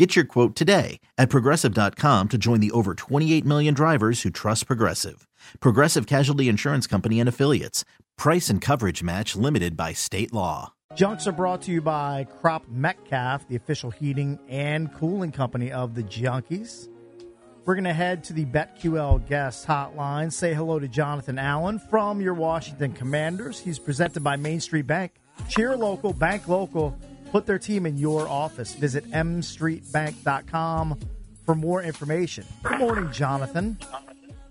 Get your quote today at progressive.com to join the over 28 million drivers who trust Progressive. Progressive Casualty Insurance Company and Affiliates. Price and coverage match limited by state law. Junks are brought to you by Crop Metcalf, the official heating and cooling company of the Junkies. We're going to head to the BetQL guest hotline. Say hello to Jonathan Allen from your Washington Commanders. He's presented by Main Street Bank. Cheer local, bank local. Put their team in your office. Visit mstreetbank.com for more information. Good morning, Jonathan.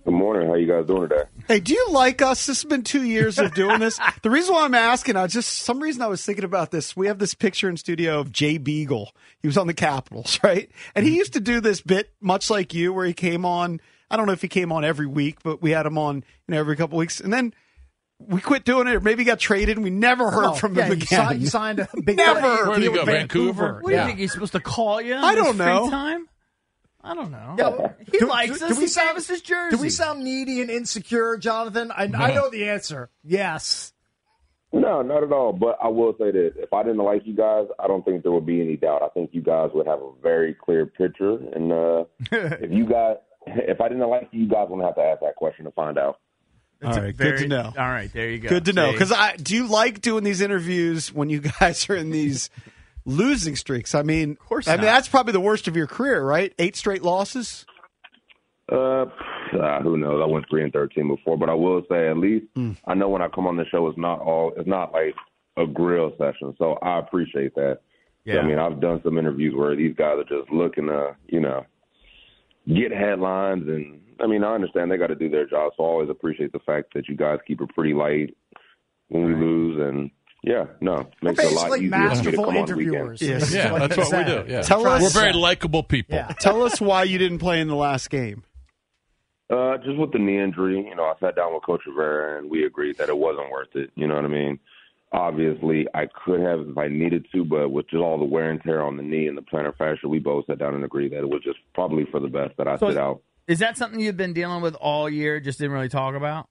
Good morning. How you guys doing today? Hey, do you like us? This has been two years of doing this. the reason why I'm asking, I just some reason I was thinking about this. We have this picture in studio of Jay Beagle. He was on the Capitals, right? And he mm-hmm. used to do this bit much like you, where he came on. I don't know if he came on every week, but we had him on you know every couple weeks, and then we quit doing it, or maybe he got traded, and we never heard Oh, from yeah, him he again. signed- he signed a big never. deal Where'd he go, Vancouver? What do you think he's supposed to call you? I don't his free know. Time? I don't know. Yeah, he do- likes do- us. do we he sound- gave us his jersey. Do we sound needy and insecure, Jonathan? I, I know the answer. Yes. No, not at all. But I will say this: if I didn't like you guys, I don't think there would be any doubt. I think you guys would have a very clear picture. And uh, if you guys, if I didn't like you, you guys wouldn't have to ask that question to find out. All right, good Very- to know. All right, there you go. Good to know. Because I do you like doing these interviews when you guys are in these losing streaks? I mean, of course I mean that's probably the worst of your career, right? Eight straight losses. Uh, uh, who knows? I went three and thirteen before, but I will say at least I know when I come on the show, it's not all. It's not like a grill session, so I appreciate that. So, Yeah. I mean, I've done some interviews where these guys are just looking to, you know, get headlines, and I mean, I understand they got to do their job, so I always appreciate the fact that you guys keep it pretty light when we lose, and yeah, no, We're makes it a lot basically easier for me to masterful come on weekend. interviewers. Yes. is Yeah, what that's what we do. Yeah. Tell us- We're very likable people. Yeah. Tell us why you didn't play in the last game. Uh, just with the knee injury, you know, I sat down with Coach Rivera and we agreed that it wasn't worth it. You know what I mean? Obviously, I could have if I needed to, but with just all the wear and tear on the knee and the plantar fascia, we both sat down and agreed that it was just probably for the best that I So- sit out. Is that something you've been dealing with all year? Just didn't really talk about.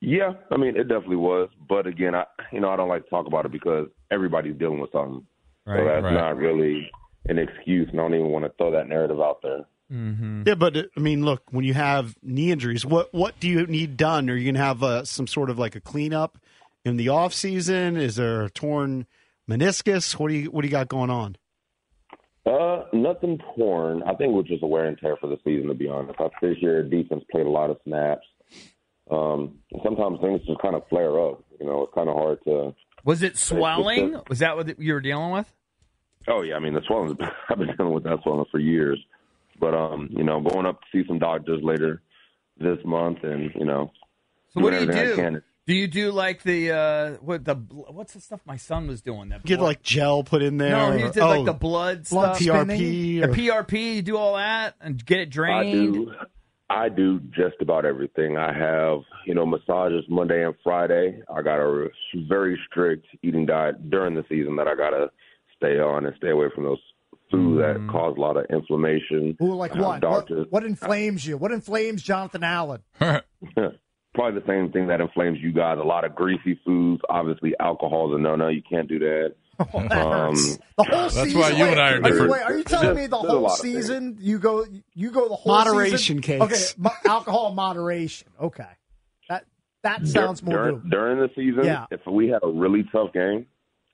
Yeah, I mean, it definitely was. But again, I, you know, I don't like to talk about it because everybody's dealing with something. so that's right. not really an excuse, and I don't even want to throw that narrative out there. Yeah, but uh, I mean, look, when you have knee injuries, what what do you need done? Are you going to have uh, some sort of like a cleanup in the off season? Is there a torn meniscus? What do you what do you got going on? Uh, nothing torn. I think it was just a wear and tear for the season, to be honest. I this year defense played a lot of snaps. Um, sometimes things just kind of flare up. You know, it's kind of hard to. Was it swelling? Was that what you were dealing with? Oh yeah, I mean the swelling. I've been dealing with that swelling for years, but um, you know, going up to see some doctors later this month, and you know, So what do you everything I do? Can. Do you do like the uh what the what's the stuff my son was doing? That Get blood- like gel put in there. no, he or- did oh, like the blood, blood stuff. spinning? PRP. The PRP, you do all that and get it drained. I drained. do. I do just about everything. I have, you know, massages Monday and Friday. I got a very strict eating diet during the season that I gotta stay on and stay away from those foods that cause a lot of inflammation. Ooh, like what? what? Doctors, What inflames you? What inflames Jonathan Allen? probably the same thing that inflames you guys. A lot of greasy foods. Obviously, alcohol is a no-no. You can't do that. Oh, that Um, hurts. The whole That's season. why you wait, and I are you- different. Wait, are you telling me the whole lot of things. season you go you go the whole Moderation season? case. Okay, mo- alcohol moderation. Okay, that that sounds more during, doable. during the season. Yeah. If we had a really tough game,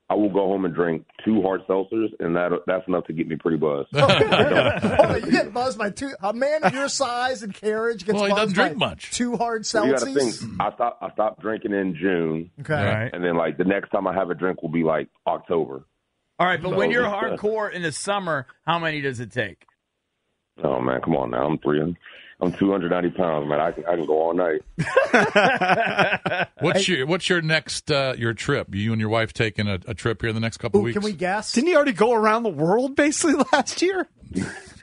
I will go home and drink two hard seltzers, and that that's enough to get me pretty buzzed. Hold on, you get buzzed by two. A man of your size and carriage gets Well, he buzzed doesn't drink by much. two hard you got to think. I stopped. I stopped drinking in June, Okay. Right. and then like the next time I have a drink will be like October. All right, but when you're uh, hardcore in the summer, how many does it take? Oh man, come on now. I'm three. I'm 290 pounds, man. I can I can go all night. What's your What's your next uh, your trip? You and your wife taking a, a trip here in the next couple Ooh, weeks? can we guess? Didn't he already go around the world basically last year?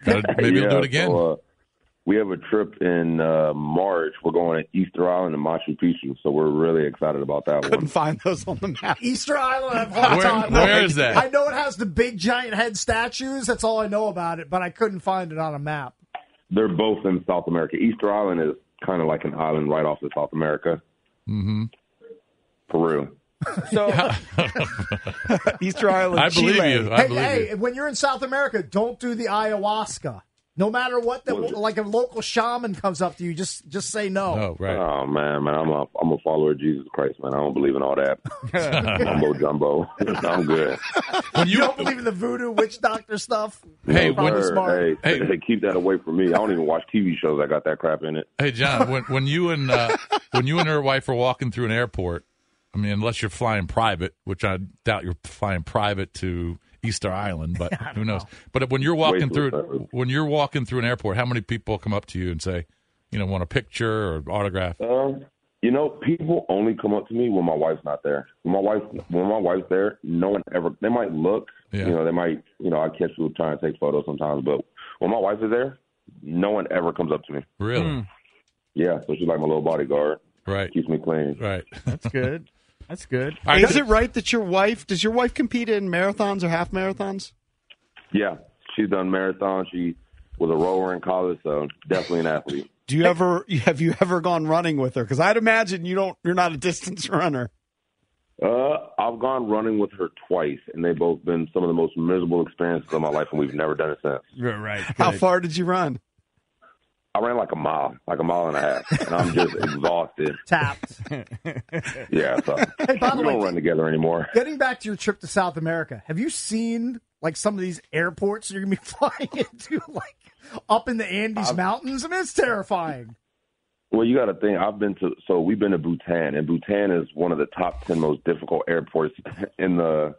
Gotta- maybe yeah, you'll do it again. So, uh, we have a trip in uh, March. We're going to Easter Island and Machu Picchu, so we're really excited about that Couldn't one. find those on the map. Easter Island. I've Where- time. where is that? I know it has the big giant head statues. That's all I know about it, but I couldn't find it on a map. They're both in South America. Easter Island is kind of like an island right off of South America. Mm-hmm. Peru. So Easter Island, I believe Chile. you. I hey, believe hey, you. when you're in South America, don't do the ayahuasca. No matter what, the, What is like a local shaman comes up to you, just just say no. Oh, right. Oh man, man, I'm a I'm a follower of Jesus Christ, man. I don't believe in all that mumbo jumbo. I'm good. when You you, don't believe in the voodoo witch doctor stuff? Hey, No, when- smart. hey, Hey. hey, keep that away from me. I don't even watch TV shows that got that crap in it. hey, John, when when you and uh, when you and her wife are walking through an airport, I mean, unless you're flying private, which I doubt you're flying private to Easter Island, but who knows? But when you're walking too through expensive. when you're walking through an airport, how many people come up to you and say, you know, want a picture or autograph? Um, you know, people only come up to me when my wife's not there. When my wife, when my wife's there, no one ever. They might look, Yeah. you know, they might, you know, I catch people trying to take photos sometimes, but when my wife is there, no one ever comes up to me. Really? Yeah, so she's like my little bodyguard, Right. keeps me clean. Right. that's good. That's good. All right, Is it right that your wife does your wife compete in marathons or half marathons? Yeah, she's done marathons. She was a rower in college, so definitely an athlete. Do you ever have you ever gone running with her? Because I'd imagine you don't. You're not a distance runner. Uh, I've gone running with her twice, and they've both been some of the most miserable experiences of my life, and we've never done it since. Right. right. How far did you run? I ran like a mile, like a mile and a half, and I'm just exhausted. Tapped. Yeah, so Hey, by we way, don't run together anymore. Getting back to your trip to South America, have you seen like some of these airports you're gonna be flying into, like up in the Andes Mountains? I mean, it's terrifying. Well, you got to think. I've been to so we've been to Bhutan, and Bhutan is one of the top ten most difficult airports in the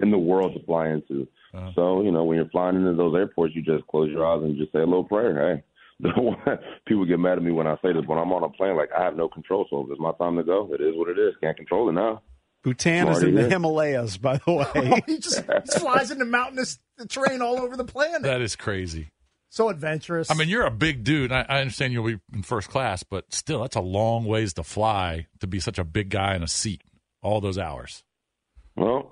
in the world to fly into. Uh-huh. So you know, when you're flying into those airports, you just close your eyes and just say a little prayer. Hey, people get mad at me when I say this. When I'm on a plane, like I have no control. So if it's my time to go, it is what it is. Can't control it now. Bhutan is Already in the. Himalayas, by the way. he just he flies into mountainous terrain all over the planet. That is crazy. so adventurous. I mean, you're a big dude. I, I understand you'll be in first class, but still, that's a long ways to fly to be such a big guy in a seat all those hours. Well,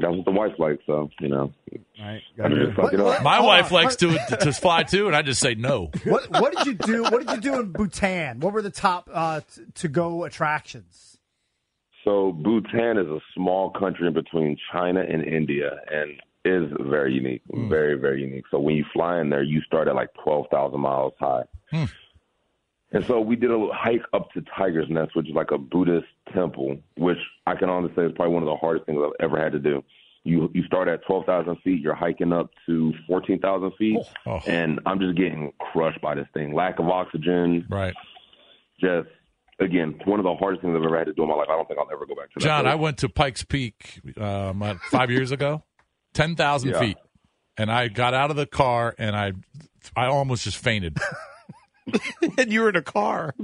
that's what the wife likes. So you know, Right. I just What- what- My Hold wife on. likes to to fly too, and I just say no. what what did you do? What did you do in Bhutan? What were the top uh, t- to go attractions? So Bhutan is a small country in between China and India, and is very unique, very very unique. So when you fly in there, you start at like twelve thousand miles high. And so we did a little hike up to Tiger's Nest, which is like a Buddhist temple, which I can honestly say is probably one of the hardest things I've ever had to do. You you start at twelve thousand feet, you're hiking up to fourteen thousand feet, Oh. and I'm just getting crushed by this thing. Lack of oxygen, Right, just again one of the hardest things I've ever had to do in my life. I don't think I'll ever go back to that. John. place. I went to Pikes Peak um, five years ago, ten thousand Yeah. feet, and I got out of the car and I I almost just fainted. and you're in a car.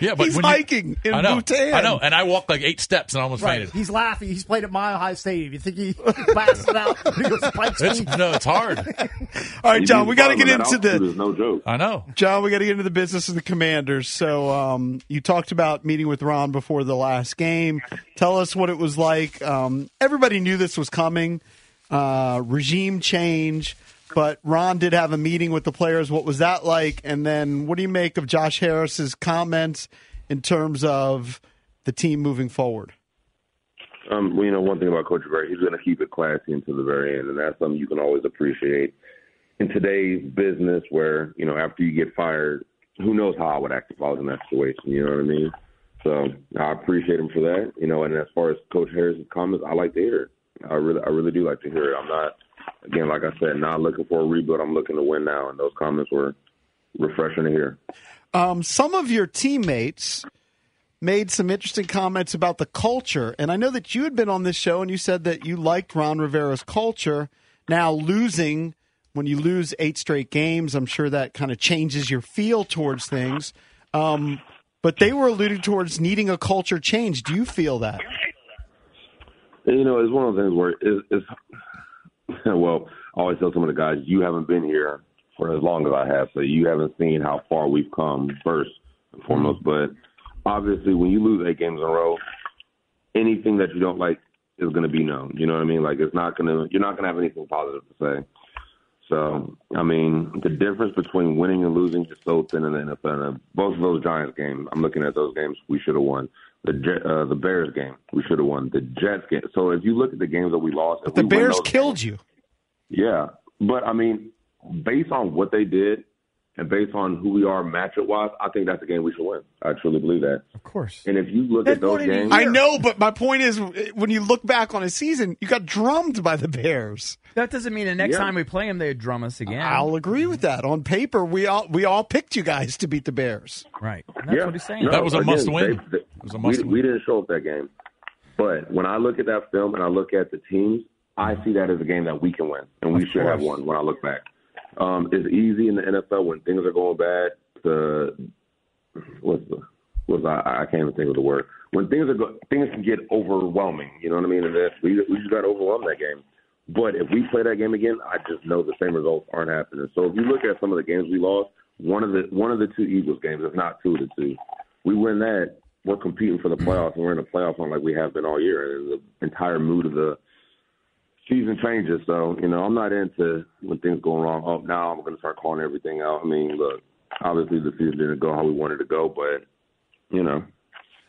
Yeah, but He's when you- hiking in I know, Bhutan. I know, and I walked like eight steps and I almost Right. fainted. He's laughing. He's played at Mile High Stadium. You think he blasted out? He goes Pikes It's, no, it's hard. All right, John, we got to get into altitude the no joke. I know. John. We got to get into the business of the Commanders. So, um, you talked about meeting with Ron before the last game. Tell us what it was like. Um, everybody knew this was coming. Uh, regime change, but Ron did have a meeting with the players. What was that like? And then, what do you make of Josh Harris's comments in terms of the team moving forward? Um, well, you know, one thing about Coach Rivera, he's going to keep it classy until the very end, and that's something you can always appreciate. In today's business, where you know, after you get fired, who knows how I would act if I was in that situation? You know what I mean? So I appreciate him for that. You know, and as far as Coach Harris's comments, I like to hear. I really, I really do like to hear it. I'm not, again, like I said, not looking for a rebuild. I'm looking to win now, and those comments were refreshing to hear. Um, some of your teammates made some interesting comments about the culture, and I know that you had been on this show and you said that you liked Ron Rivera's culture. Now losing, when you lose eight straight games, I'm sure that kind of changes your feel towards things. Um, but they were alluding towards needing a culture change. Do you feel that? You know, it's one of those things where it's, it's well, I always tell some of the guys, you haven't been here for as long as I have, so you haven't seen how far we've come first and foremost. Mm-hmm. But obviously, when you lose eight games in a row, anything that you don't like is going to be known. You know what I mean? Like it's not going to, you're not going to have anything positive to say. So, I mean, the difference between winning and losing is so thin in the NFL. Both of those Giants games, I'm looking at those games, we should have won. The uh, the Bears game, we should have won. The Jets game. So if you look at the games that we lost, but the Bears killed games, you. Yeah, but I mean, based on what they did and based on who we are matchup wise, I think that's a game we should win. I truly believe that. Of course. And if you look That's at those what it is. games, I know, but my point is, when you look back on a season, you got drummed by the Bears. That doesn't mean the next Yeah. time we play them, they drum us again. I'll agree with that. On paper, we all we all picked you guys to beat the Bears. Right. That's yeah, what he's saying. No, That was a again, must-win. they- they- It was a we, must-win. we didn't show up that game, but when I look at that film and I look at the teams, I see that as a game that we can win, and we Of should have won. When I look back, um, it's easy in the NFL when things are going bad to what's the what's I, I can't even think of the word when things are go, things can get overwhelming. You know what I mean? And that's, we we just got to overwhelm that game. But if we play that game again, I just know the same results aren't happening. So if you look at some of the games we lost, one of the one of the two Eagles games, if not two of the two, we win that. We're competing for the playoffs, and we're in the playoffs on like we have been all year. And the entire mood of the season changes. So you know, I'm not into when things go wrong. Oh, now I'm to start calling everything out. I mean, look, obviously the season didn't go how we wanted to go, but you know,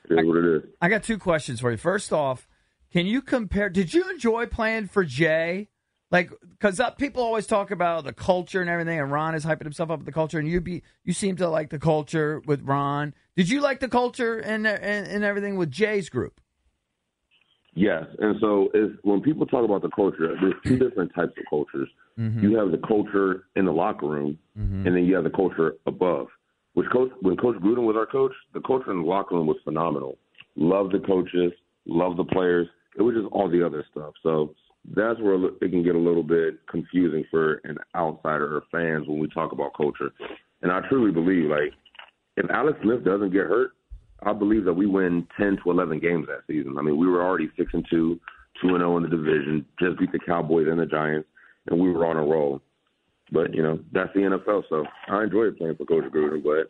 it is what it is. I got two questions for you. First off, can you compare? Did you enjoy playing for Jay? Like, because uh, people always talk about the culture and everything, and Ron is hyping himself up with the culture, and you be you seem to like the culture with Ron. Did you like the culture and and, and everything with Jay's group? Yes, and so when people talk about the culture, there's two different types of cultures. Mm-hmm. You have the culture in the locker room, mm-hmm. and then you have the culture above. Which coach, when Coach Gruden was our coach, the culture in the locker room was phenomenal. Love the coaches, love the players. It was just all the other stuff. So that's where it can get a little bit confusing for an outsider or fans when we talk about culture. And I truly believe, like, if Alex Smith doesn't get hurt, I believe that we win ten to eleven games that season. I mean, we were already six and two, two and zero in the division, just beat the Cowboys and the Giants, and we were on a roll. But you know, that's the NFL. So I enjoyed playing for Coach Gruden, but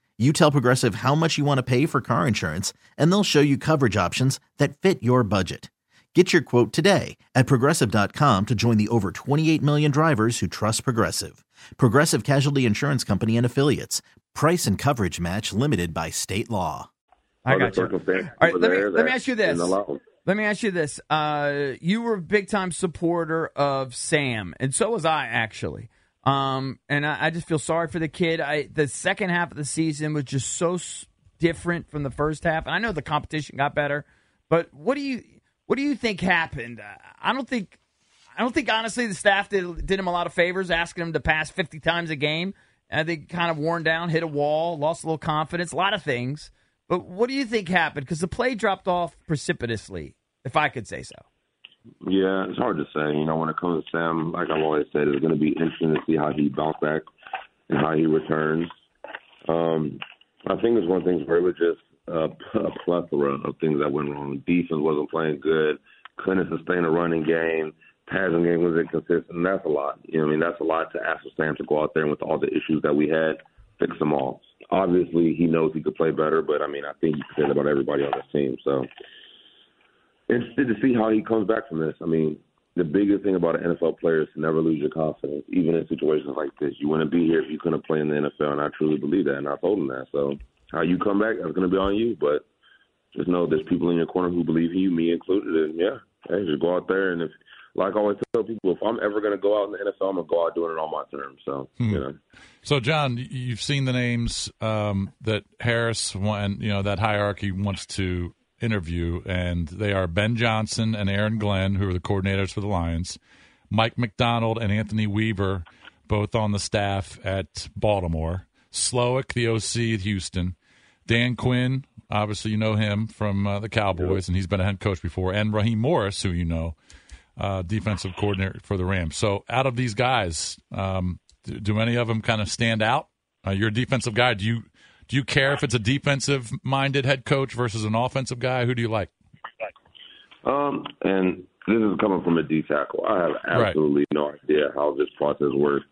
You tell Progressive how much you want to pay for car insurance, and they'll show you coverage options that fit your budget. Get your quote today at progressive.com to join the over 28 million drivers who trust Progressive. Progressive Casualty Insurance Company and Affiliates. Price and coverage match limited by state law. I got you. circumstances All right, let me let me ask you this. Let me ask you this. Uh, you were a big time supporter of Sam, and so was I actually. Um, and I, I just feel sorry for the kid. I the second half of the season was just so s- different from the first half. And I know the competition got better, but what do you what do you think happened? I don't think I don't think honestly the staff did did him a lot of favors, asking him to pass fifty times a game. I think kind of worn down, hit a wall, lost a little confidence, a lot of things. But what do you think happened? Because the play dropped off precipitously, if I could say so. Yeah, it's hard to say. You know, when it comes to Sam, like I've always said, it's going to be interesting to see how he bounce back and how he returns. Um, I think it's one of the things where it was just a, a plethora of things that went wrong. Defense wasn't playing good, couldn't sustain a running game, passing game was inconsistent. And that's a lot. You know, I mean, that's a lot to ask for Sam to go out there and with all the issues that we had, fix them all. Obviously, he knows he could play better, but I mean, I think you can say that about everybody on this team. So interested to see how he comes back from this. I mean, the biggest thing about an NFL player is to never lose your confidence, even in situations like this. You wouldn't be here if you couldn't play in the NFL, and I truly believe that, and I told him that. So how you come back, that's going to be on you, but just know there's people in your corner who believe in you, me included, and yeah, hey, just go out there, and if, like I always tell people, if I'm ever going to go out in the NFL, I'm going to go out doing it on my terms. So, you know. So, John, you've seen the names um, that Harris and you know that hierarchy wants to interview, and they are Ben Johnson and Aaron Glenn, who are the coordinators for the Lions, Mike Macdonald and Anthony Weaver, both on the staff at Baltimore, Slowik, the OC at Houston, Dan Quinn, obviously you know him from uh, the Cowboys, and he's been a head coach before, and Raheem Morris, who you know, uh, defensive coordinator for the Rams. So, out of these guys, um, do, do any of them kind of stand out? Uh, you're a defensive guy. Do you do you care if it's a defensive minded head coach versus an offensive guy? Who do you like? Um, and this is coming from a D tackle. I have absolutely no idea how this process works.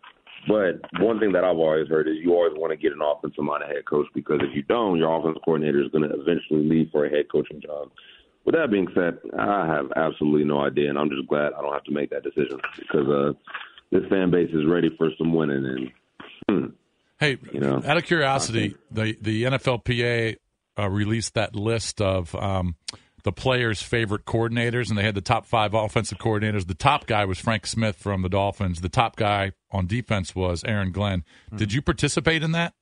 But one thing that I've always heard is you always want to get an offensive minded head coach because if you don't, your offensive coordinator is going to eventually leave for a head coaching job. With that being said, I have absolutely no idea, and I'm just glad I don't have to make that decision because uh, this fan base is ready for some winning. And hmm, Hey, You know, out of curiosity, the the NFLPA uh, released that list of um, the players' favorite coordinators, and they had the top five offensive coordinators. The top guy was Frank Smith from the Dolphins. The top guy on defense was Aaron Glenn. Did you participate in that?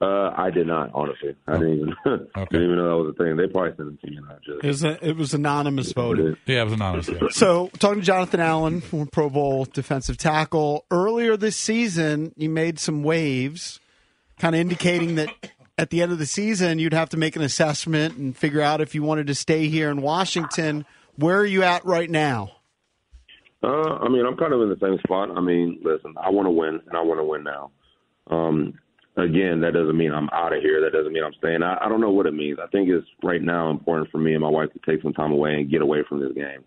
Uh, I did not honestly. I didn't even didn't even know that was a thing. They probably sent it to me, and I just It was, a, it was anonymous voting. Yeah, it was anonymous. Yeah. So, talking to Jonathan Allen, former Pro Bowl defensive tackle, earlier this season, you made some waves, kind of indicating that at the end of the season, you'd have to make an assessment and figure out if you wanted to stay here in Washington. Where are you at right now? Uh, I mean, I'm kind of in the same spot. I mean, listen, I want to win, and I want to win now. Um, again, that doesn't mean I'm out of here. That doesn't mean I'm staying. I, I don't know what it means. I think it's right now important for me and my wife to take some time away and get away from this game.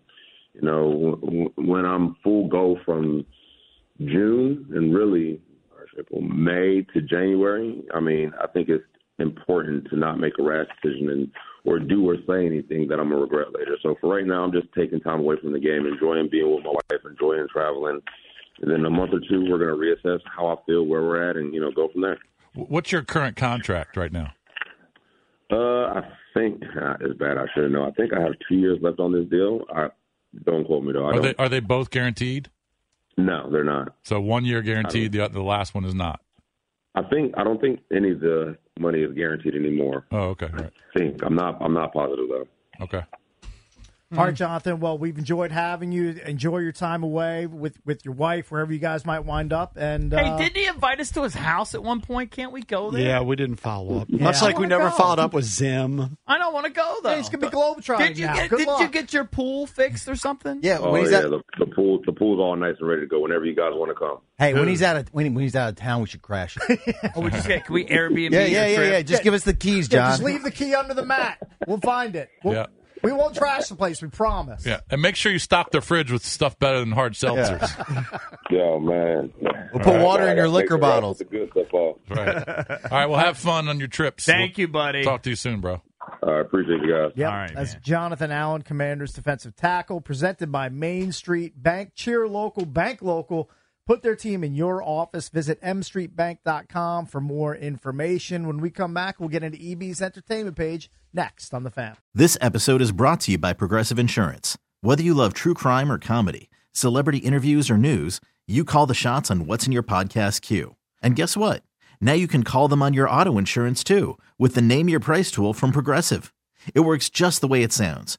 You know, w- when I'm full go from June and really May to January, I mean, I think it's important to not make a rash decision and or do or say anything that I'm gonna regret later. So for right now, I'm just taking time away from the game, enjoying being with my wife, enjoying traveling. And then in a month or two, we're gonna reassess how I feel, where we're at, and you know, go from there. What's your current contract right now? Uh, I think uh, it's bad. I should know. I think I have two years left on this deal. I don't quote me though. Are they are they both guaranteed? no, they're not. So one year guaranteed. The the last one is not. I think I don't think any of the money is guaranteed anymore. Oh, okay. Right. I think I'm not. I'm not positive though. Okay. All right, Jonathan. Well, we've enjoyed having you. Enjoy your time away with, with your wife, wherever you guys might wind up. And Hey, uh, didn't he invite us to his house at one point? Can't we go there? Yeah, we didn't follow up. Yeah. Much I like we never go. followed up with Zim. I don't want to go though. Hey, he's gonna be globetrotting Did you now. get Good Did luck. you get your pool fixed or something? Yeah, Oh when yeah, out, the, the pool. The pool's all nice and ready to go whenever you guys want to come. hey, when he's out of when, he- when he's out of town, we should crash it. Or we just get? Can we Airbnb? yeah, your yeah, yeah, trip? yeah. Just give us the keys, Yeah, John. just leave the key under the mat. We'll find it. We'll, Yeah. We won't trash the place. We promise. Yeah, and make sure you stock the fridge with stuff better than hard seltzers. Yo, man. We'll put water in your liquor sure I put bottles. The good stuff off. Right. All right. Well, have fun on your trips. Thank you, buddy. Talk to you soon, bro. I appreciate you guys. Yep. All right, That's man. Jonathan Allen, Commanders defensive tackle, presented by Main Street Bank. Cheer local, bank local. Put their team in your office. Visit mstreetbank.com for more information. When we come back, we'll get into EB's entertainment page next on the fan. This episode is brought to you by Progressive Insurance. Whether you love true crime or comedy, celebrity interviews or news, you call the shots on what's in your podcast queue. And guess what? Now you can call them on your auto insurance too with the Name Your Price tool from Progressive. It works just the way it sounds.